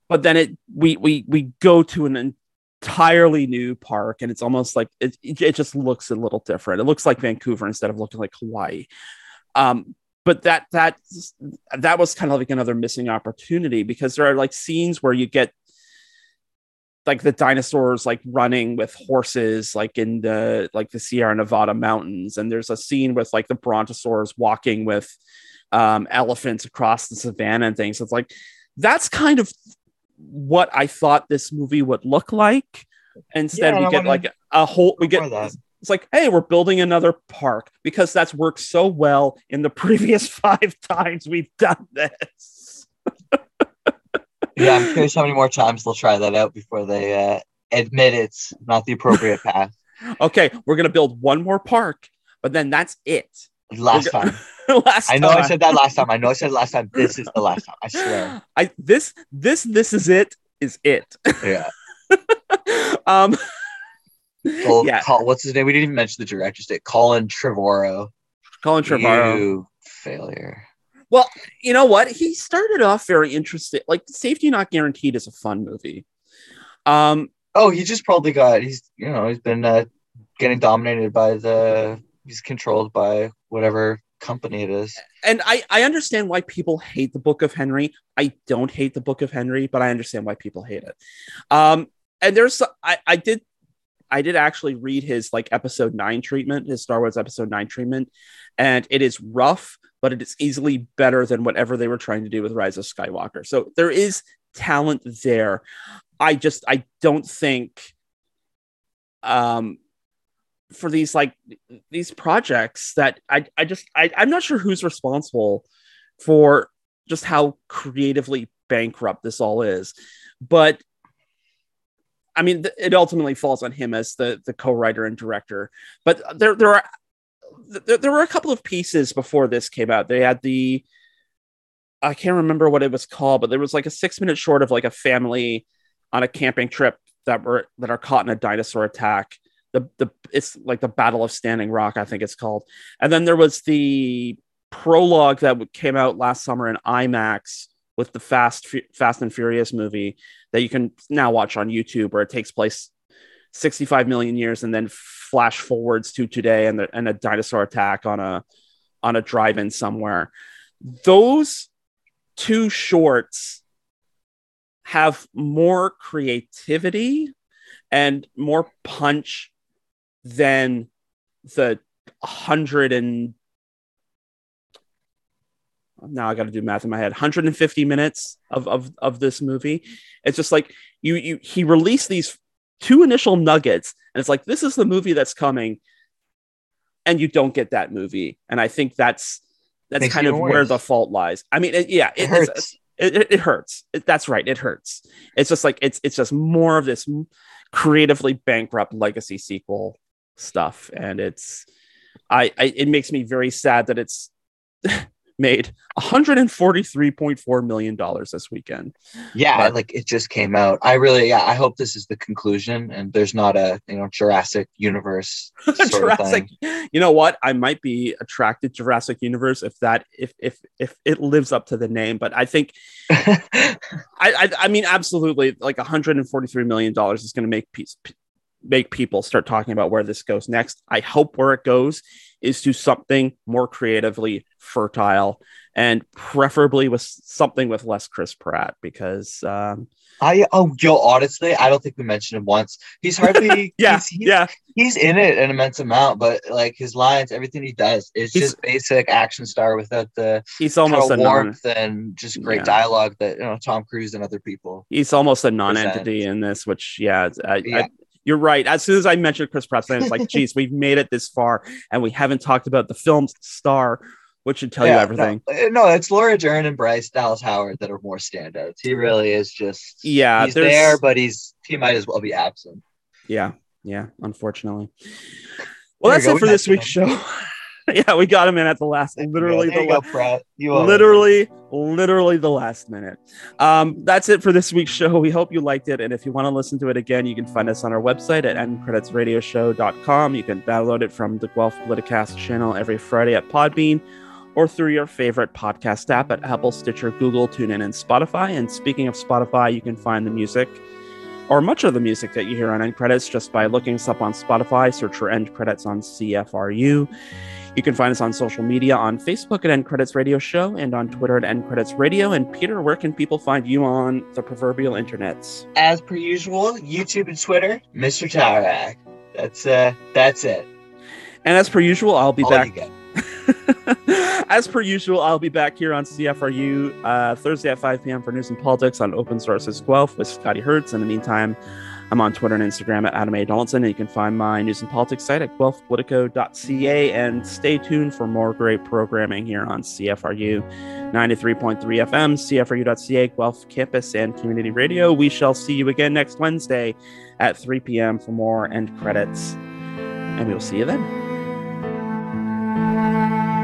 But then it we we we go to an entirely new park and it's almost like it, it just looks a little different. It looks like Vancouver instead of looking like Hawaii. Um, but that that that was kind of like another missing opportunity because there are like scenes where you get like the dinosaurs like running with horses like in the like the Sierra Nevada mountains and there's a scene with like the brontosaurs walking with um, elephants across the savannah and things. It's like that's kind of what I thought this movie would look like. Instead, Yeah, we get like a whole we get it's like, hey, we're building another park because that's worked so well in the previous five times we've done this. Yeah, I'm curious how many more times they'll try that out before they uh, admit it's not the appropriate path. Okay, we're gonna build one more park, but then that's it. Last time. last I know I said that last time. I know I said last time. This is the last time. I swear. I this this this is it is it. Yeah. um Col- Yeah. What's his name? We didn't even mention the director's name. Colin Trevorrow. Colin Trevorrow. You failure. Well, you know what? He started off very interesting. Like Safety Not Guaranteed is a fun movie. Um, Oh, he just probably got. He's you know he's been uh, getting dominated by the. He's controlled by whatever company it is. and I, I understand why people hate the Book of Henry. I don't hate the Book of Henry, but I understand why people hate it. Um, and there's I, I did I did actually read his like episode nine treatment, his Star Wars episode nine treatment, and it is rough, but it is easily better than whatever they were trying to do with Rise of Skywalker. So there is talent there. I just I don't think um for these like these projects that I I just I, I'm not sure who's responsible for just how creatively bankrupt this all is. But I mean, th- it ultimately falls on him as the the co-writer and director. But there there are there, there were a couple of pieces before this came out. They had the I can't remember what it was called, but there was like a six minute short of like a family on a camping trip that were that are caught in a dinosaur attack. The the it's like the Battle of Standing Rock, I think it's called. And then there was the prologue that came out last summer in IMAX with the Fast Fast and Furious movie that you can now watch on YouTube, where it takes place 65 million years and then flash forwards to today and, the, and a dinosaur attack on a on a drive-in somewhere. Those two shorts have more creativity and more punch than the hundred and now I got to do math in my head. 150 minutes of, of of this movie. It's just like you you he released these two initial nuggets, and it's like this is the movie that's coming, and you don't get that movie. And I think that's that's Makes kind of even where the fault lies. I mean, it, yeah, It it's- hurts. It, it, it hurts. It- that's right. It hurts. It's just like it's it's just more of this creatively bankrupt legacy sequel stuff, and it's I, I it makes me very sad that it's made 143.4 million dollars this weekend. Yeah, But- like it just came out. I really, yeah, I hope this is the conclusion, and there's not a you know Jurassic universe sort of Jurassic. thing. You know what? I might be attracted to Jurassic Universe if that if if if it lives up to the name, but I think I, I, I mean, absolutely, like 143 million dollars is going to make peace, make people start talking about where this goes next. I hope where it goes is to something more creatively fertile and preferably with something with less Chris Pratt because um, I oh yo, honestly, I don't think we mentioned him once. He's hardly yeah, he's, he's, yeah, he's in it an immense amount, but like his lines, everything he does is He's- just basic action star without the he's almost a of non, warmth and just great Yeah. dialogue that you know Tom Cruise and other people. he's almost a non-entity in this, which yeah, I, Yeah. I, you're right. As soon as I mentioned Chris Pratt's name, it's like, geez, we've made it this far and we haven't talked about the film's star, which should tell you everything. No, uh, no, it's Laura Dern and Bryce Dallas Howard that are more standouts. He really is just Yeah, he's there's- there, but he's he might as well be absent. Yeah, yeah, unfortunately. Well, There that's it for this week's show. yeah, we got him in at the last, literally the last, go, literally, literally the last minute. Um, that's it for this week's show. We hope you liked it, and if you want to listen to it again, you can find us on our website at endcreditsradioshow.com. You can download it from the Guelph Politicast channel every Friday at Podbean. Or through your favorite podcast app at Apple, Stitcher, Google, TuneIn, and Spotify. And speaking of Spotify, you can find the music or much of the music that you hear on End Credits just by looking us up on Spotify. Search for End Credits on CFRU. You can find us on social media on Facebook at End Credits Radio Show and on Twitter at End Credits Radio. And Peter, where can people find you on the proverbial internets? As per usual, YouTube and Twitter, Mr. Tarak. That's uh that's it. And as per usual, I'll be All back. as per usual, I'll be back here on CFRU uh, Thursday at 5 p.m. for news and politics on Open Sources Guelph with Scotty Hertz. In the meantime, I'm on Twitter and Instagram at Adam A. Donaldson, and you can find my news and politics site at guelphpolitico.ca. And stay tuned for more great programming here on CFRU 93.3 FM, CFRU.ca, Guelph Campus and Community Radio. We shall see you again next Wednesday at 3 p.m. for more end credits, and we will see you then. Música